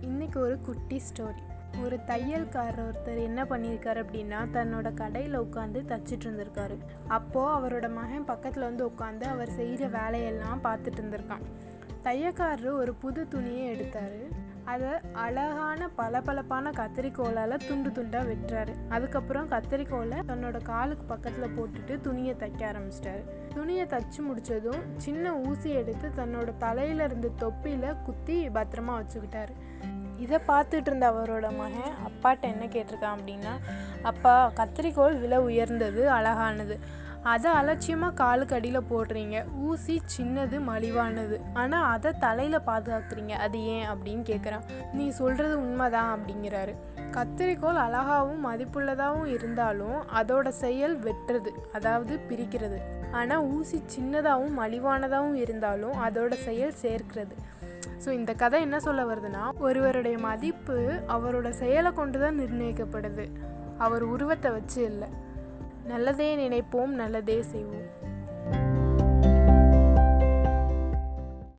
இன்னைக்கு ஒரு குட்டி ஸ்டோரி ஒரு தையல்காரர் ஒருத்தர் என்ன பண்ணியிருக்காரு அப்படின்னா தன்னோட கடையில் உட்காந்து தச்சிட்டு இருந்திருக்காரு. அப்போது அவரோட மகன் பக்கத்தில் வந்து உட்காந்து அவர் செய்கிற வேலையெல்லாம் பார்த்துட்டு இருந்திருக்கான். தையக்காரர் ஒரு புது துணியை எடுத்தார். அதை அழகான பளபளப்பான கத்திரிக்கோலால் துண்டு துண்டாக வெட்டுறாரு. அதுக்கப்புறம் கத்திரிக்கோலை தன்னோட காலுக்கு பக்கத்தில் போட்டுட்டு துணியை தைக்க ஆரம்பிச்சிட்டாரு. துணியை தச்சு முடிச்சதும் சின்ன ஊசி எடுத்து தன்னோட தலையில இருந்த தொப்பியில் குத்தி பத்திரமா வச்சுக்கிட்டாரு. இதை பார்த்துட்டு இருந்த அவரோட மகன் அப்பாட்ட என்ன கேட்டிருக்கான்? அப்படின்னா அப்பா கத்திரிக்கோள் விலை உயர்ந்தது அழகானது. அதை அலட்சியமாக காலுக்கு அடியில் போடுறீங்க. ஊசி சின்னது மலிவானது. ஆனால் அதை தலையில் பாதுகாக்கிறீங்க. அது ஏன் அப்படின்னு கேட்குறான் நீ சொல்கிறது உண்மைதான் அப்படிங்கிறாரு. கத்திரிக்கோல் அழகாகவும் மதிப்புள்ளதாகவும் இருந்தாலும் அதோட செயல் வெட்டுறது அதாவது பிரிக்கிறது. ஆனால் ஊசி சின்னதாகவும் மலிவானதாகவும் இருந்தாலும் அதோட செயல் சேர்க்கிறது. ஸோ இந்த கதை என்ன சொல்ல வருதுன்னா ஒருவருடைய மதிப்பு அவரோட செயலை கொண்டு தான் நிர்ணயிக்கப்படுது. அவர் உருவத்தை வச்சு இல்லை. நல்லதே நினைப்போம் நல்லதே செய்வோம்.